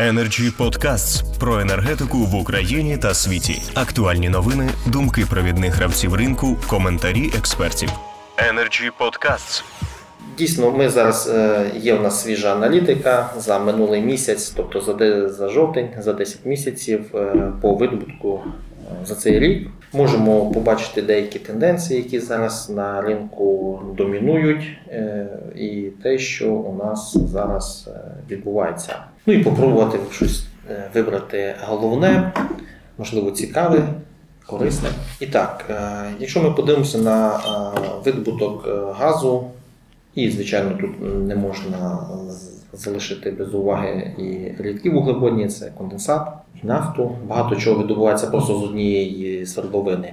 Energy Podcasts про енергетику в Україні та світі. Актуальні новини, думки провідних гравців ринку, коментарі експертів. Energy Podcasts. Дійсно, ми зараз е, є в нас свіжа аналітика за минулий місяць, тобто за, за жовтень, за 10 місяців е, по видобутку е, за цей рік. Можемо побачити деякі тенденції, які зараз на ринку домінують, е, і те, що у нас зараз е, відбувається. Ну і попробувати щось е, вибрати головне, можливо, цікаве, корисне. І так, якщо ми подивимося на видобуток газу. І, звичайно, тут не можна залишити без уваги і рідкі вуглеводні, це конденсат, і нафту. Багато чого відбувається просто з однієї свердловини.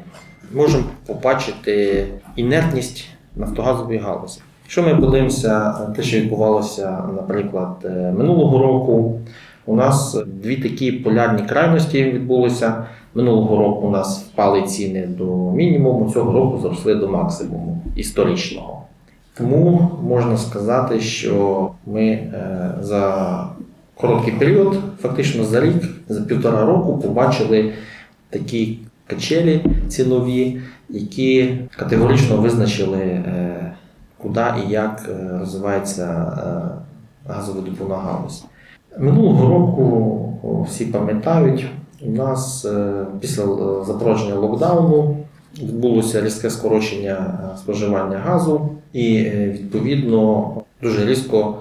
Можемо побачити інертність нафтогазової галузі. Якщо ми подивимося те, що відбувалося, наприклад, е, минулого року, у нас дві такі полярні крайності відбулися. Минулого року у нас впали ціни до мінімуму, цього року зросли до максимуму історичного. Тому можна сказати, що ми е, за короткий період, фактично за рік, за півтора року, побачили такі качелі цінові, які категорично визначили, е, куди і як е, розвивається газовидобувна галузь. Минулого року всі пам'ятають, у нас після запровадження локдауну відбулося різке скорочення е, споживання газу, і е, відповідно дуже різко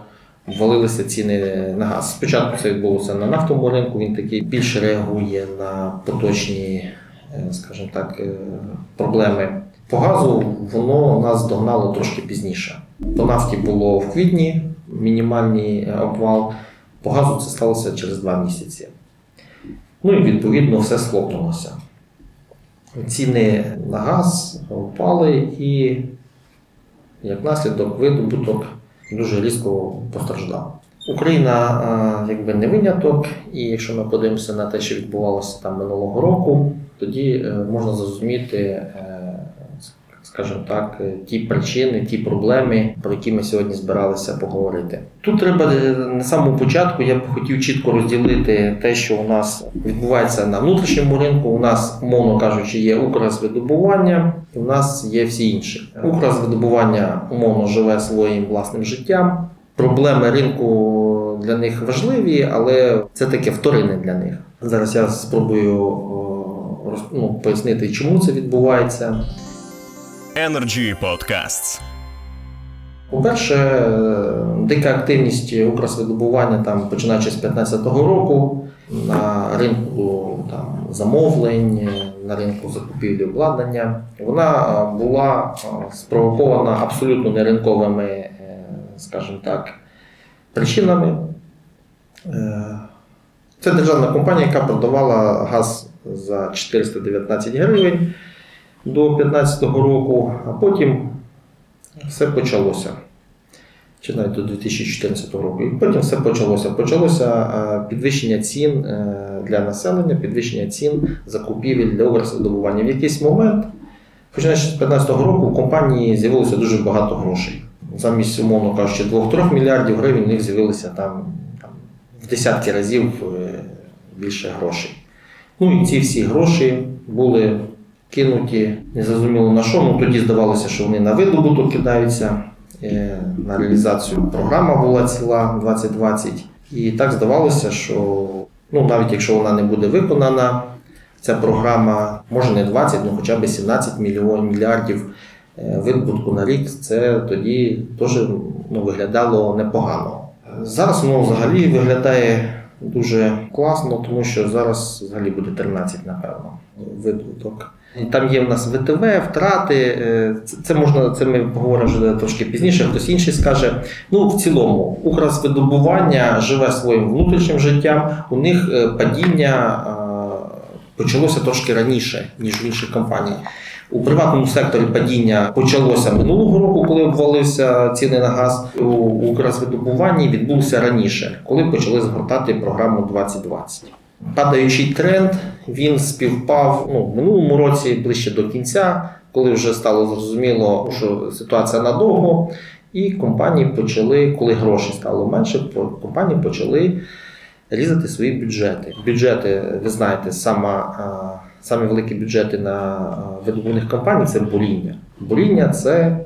ввалилися ціни на газ. Спочатку це відбулося на нафтовому ринку. Він такий більше реагує на поточні, е, скажімо так, проблеми. По газу воно нас догнало трошки пізніше. По нафті було в квітні мінімальний обвал. По газу це сталося через два місяці. Ну і відповідно все схлопнулося. Ціни на газ впали і, як наслідок, видобуток дуже різко постраждав. Україна е, якби не виняток, і якщо ми подивимося на те, що відбувалося там минулого року, тоді е, можна зрозуміти, е, скажімо так, е, ті причини, ті проблеми, про які ми сьогодні збиралися поговорити. Тут треба е, на самому початку я б хотів чітко розділити те, що у нас відбувається на внутрішньому ринку. У нас, умовно кажучи, є Укрзвидобування, і у нас є всі інші. Укрзвидобування умовно живе своїм власним життям. Проблеми ринку для них важливі, але це таке вторинне для них. Зараз я спробую о, ну, пояснити, чому це відбувається. Energy Podcasts. По-перше, е, дика активність Укрсвидобування там, починаючи з 2015 року на ринку там, замовлень, на ринку закупівлі обладнання, вона е, була е, спровокована абсолютно неринковими, скажімо так, причинами. Це державна компанія, яка продавала газ за 419 гривень до 2015 року, а потім все почалося. Чи навіть до 2014 року. І потім все почалося. Почалося е, підвищення цін е, для населення, підвищення цін закупівель для образодобування. В якийсь момент, починаючи з 2015 року, у компанії з'явилося дуже багато грошей. Замість, умовно кажучи, 2-3 мільярдів гривень у них з'явилося там, там в десятки разів е, більше грошей. Ну і ці всі гроші були кинуті незрозуміло на що. Ну тоді здавалося, що вони на видобуток кидаються. е, На реалізацію програма була ціла 2020. І так здавалося, що ну, навіть якщо вона не буде виконана, ця програма може не 20, ну хоча б 17 мільйонів мільярдів е, видобутку на рік, це тоді теж ну, виглядало непогано. Зараз воно взагалі виглядає дуже класно, тому що зараз взагалі буде 13, напевно, видобуток. Там є в нас ВТВ, втрати. е, Це, можна, це ми поговоримо вже трошки пізніше. Хтось інший скаже. Ну, в цілому, Укрзвидобування живе своїм внутрішнім життям. У них е, падіння е, почалося трошки раніше, ніж в інших компаній. У приватному секторі падіння почалося минулого року, коли обвалився ціни на газ. У Укрзвидобуванні відбувся раніше, коли почали згортати програму 2020. Падаючий тренд він співпав ну, в минулому році ближче до кінця, коли вже стало зрозуміло, що ситуація надовго, і компанії почали, коли грошей стало менше, компанії почали різати свої бюджети. Бюджети, ви знаєте, сама, самі великі бюджети на видобувних компаній це буріння. Буріння це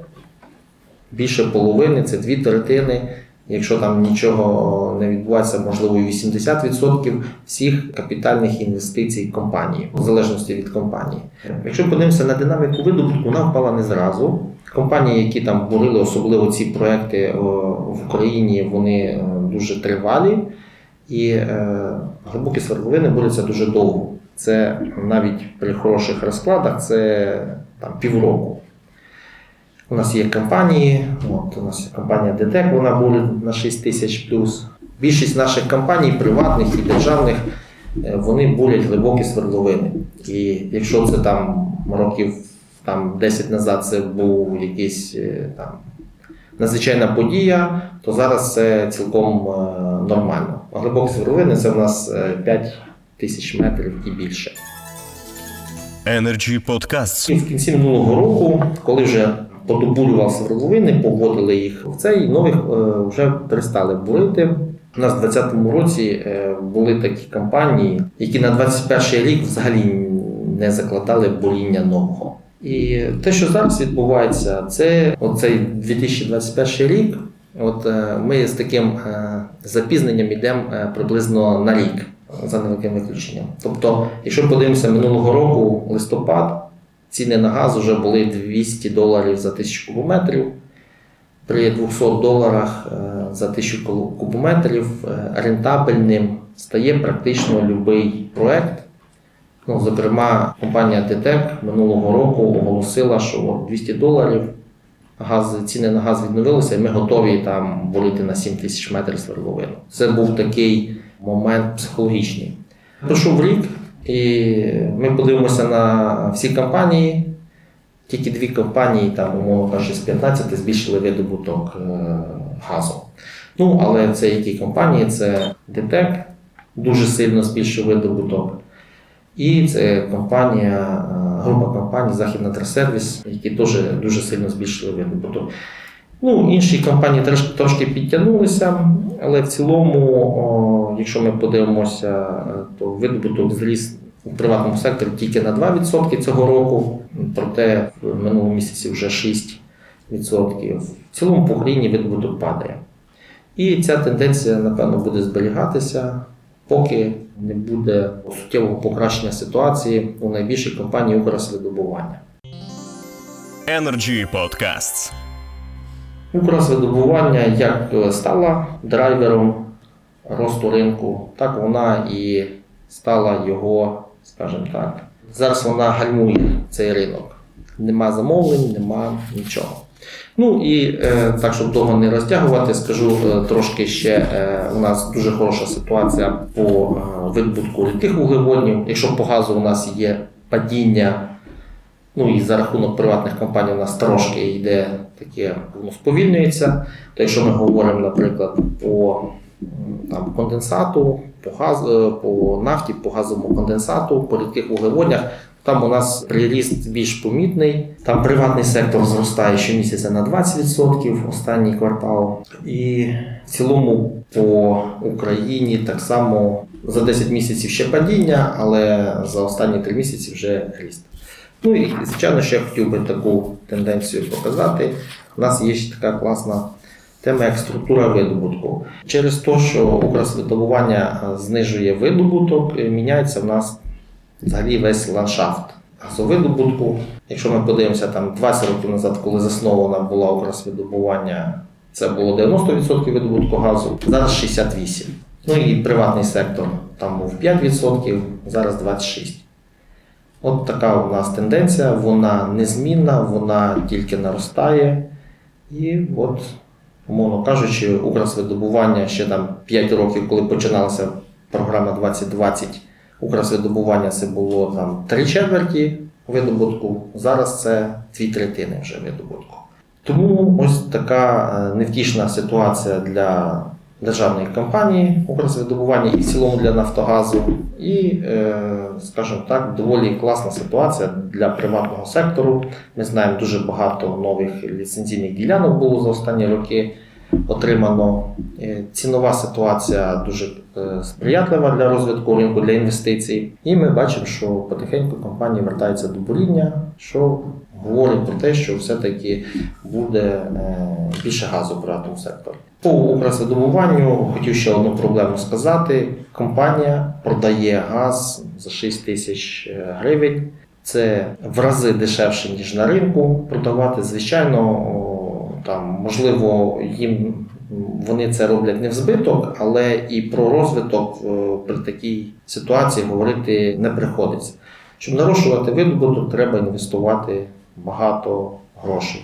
більше половини, це дві третини. Якщо там нічого не відбувається, можливо, і 80% всіх капітальних інвестицій компанії, в залежності від компанії. Якщо подивимося на динаміку видобутку, вона впала не зразу. Компанії, які там бурили, особливо ці проекти в Україні, вони е, дуже тривалі, і е, глибокі свердловини буряться дуже довго. Це навіть при хороших розкладах це там півроку. У нас є компанії, от у нас є компанія ДТЕК, вона буде на 6 тисяч плюс. Більшість наших компаній, приватних і державних, е, вони бурять глибокі свердловини. І якщо це там років там, 10 назад це був якийсь е, там, надзвичайна подія, то зараз це цілком е, нормально. А глибокі свердловини це в нас е, 5 тисяч метрів і більше. Energy Podcasts. І в кінці минулого року, коли вже подобурював свердловини, погодили їх в цей, нових е, вже перестали бурити. У нас в 2020 році е, були такі компанії, які на 21 рік взагалі не закладали буріння нового. І те, що зараз відбувається, це оцей 2021 рік. От е, ми з таким запізненням йдемо приблизно на рік за невеликим виключенням. Тобто, якщо подивимося минулого року, листопад, ціни на газ вже були 200 доларів за тисячу кубометрів. При 200 доларах е, за тисячу куб- кубометрів е, рентабельним стає практично будь-який проект. Ну, зокрема, компанія ДТЕК минулого року оголосила, що от 200 доларів газ, ціни на газ відновилися, і ми готові там бурити на 7 тисяч метрів свердловину. Це був такий момент психологічний. Пройшов рік, і ми подивимося на всі компанії. Тільки дві компанії, там, умовно кажучи, з 15 збільшили видобуток е, газу. Ну, але це які компанії? Це ДТЕК, дуже сильно збільшив видобуток. І це компанія, е, група компаній Західна Трасервіс, які теж дуже сильно збільшили видобуток. Ну, інші компанії трошки, трошки підтягнулися, але в цілому, о, якщо ми подивимося, е, то видобуток зріс у приватному секторі тільки на 2% цього року, проте в минулому місяці вже 6%. В цілому по Україні видобуток падає. І ця тенденція, напевно, буде зберігатися, поки не буде суттєвого покращення ситуації у найбільшій компанії Укрсвидобування. Energy Podcasts. Укрсвидобування як е, стала драйвером росту ринку, так вона і стала його, скажімо так. Зараз вона гальмує цей ринок. Нема замовлень, нема нічого. Ну і е, так, щоб довго не розтягувати, скажу е, трошки ще у нас дуже хороша ситуація по видобутку рідких вуглеводнів. Якщо по газу у нас є падіння, ну і за рахунок приватних компаній у нас трошки йде таке, воно сповільнюється. То якщо ми говоримо, наприклад, по там, конденсату, по, газ, е, по нафті, по газовому конденсату, по рідких вуглеводнях, там у нас приріст більш помітний. Там приватний сектор зростає щомісяця на 20% останній квартал. І в цілому по Україні так само за 10 місяців ще падіння, але за останні 3 місяці вже ріст. Ну і звичайно, що я хотів би таку тенденцію показати. У нас є ще така класна тема, як структура видобутку. Через те, що Укрсвидобування е, знижує видобуток, е, міняється в нас взагалі весь ландшафт газовидобутку. Якщо ми подивимося там 20 років назад, коли заснована була Укрсвидобування, це було 90% видобутку газу, зараз 68%. Ну і приватний сектор там був 5%, зараз 26%. От така у нас тенденція, вона незмінна, вона тільки наростає. І от, умовно кажучи, Укрсвидобування ще там 5 років, коли починалася програма 2020, Укрсвидобування це було там 3 четверті видобутку, зараз це 2 третини вже видобутку. Тому ось така е, невтішна ситуація для державної компанії Укрсвидобування і в цілому для Нафтогазу. І, е, скажімо так, доволі класна ситуація для приватного сектору. Ми знаємо дуже багато нових ліцензійних ділянок було за останні роки. отримано. Е, Цінова ситуація дуже е, сприятлива для розвитку ринку для інвестицій. І ми бачимо, що потихеньку компанії вертаються до буріння, що говорить про те, що все-таки буде більше газу в приватному секторі. По Укрсвидобуванню хотів ще одну проблему сказати. Компанія продає газ за 6 тисяч е, гривень. Це в рази дешевше, ніж на ринку продавати. Звичайно, там можливо їм вони це роблять не в збиток, але і про розвиток е, при такій ситуації говорити не приходиться. Щоб нарощувати видобуток, треба інвестувати багато грошей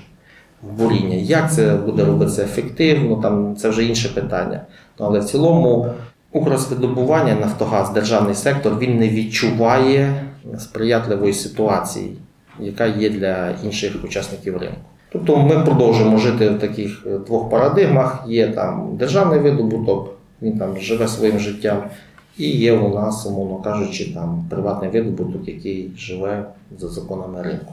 буріння. Як це буде робитися ефективно, там це вже інше питання. Ну, але в цілому Укрсвидобування, Нафтогаз, державний сектор, він не відчуває сприятливої ситуації, яка є для інших учасників ринку. Тобто ми продовжуємо жити в таких е, двох парадигмах. Є там державний видобуток, він там живе своїм життям, і є у нас, умовно кажучи, там приватний видобуток, який живе за законами ринку.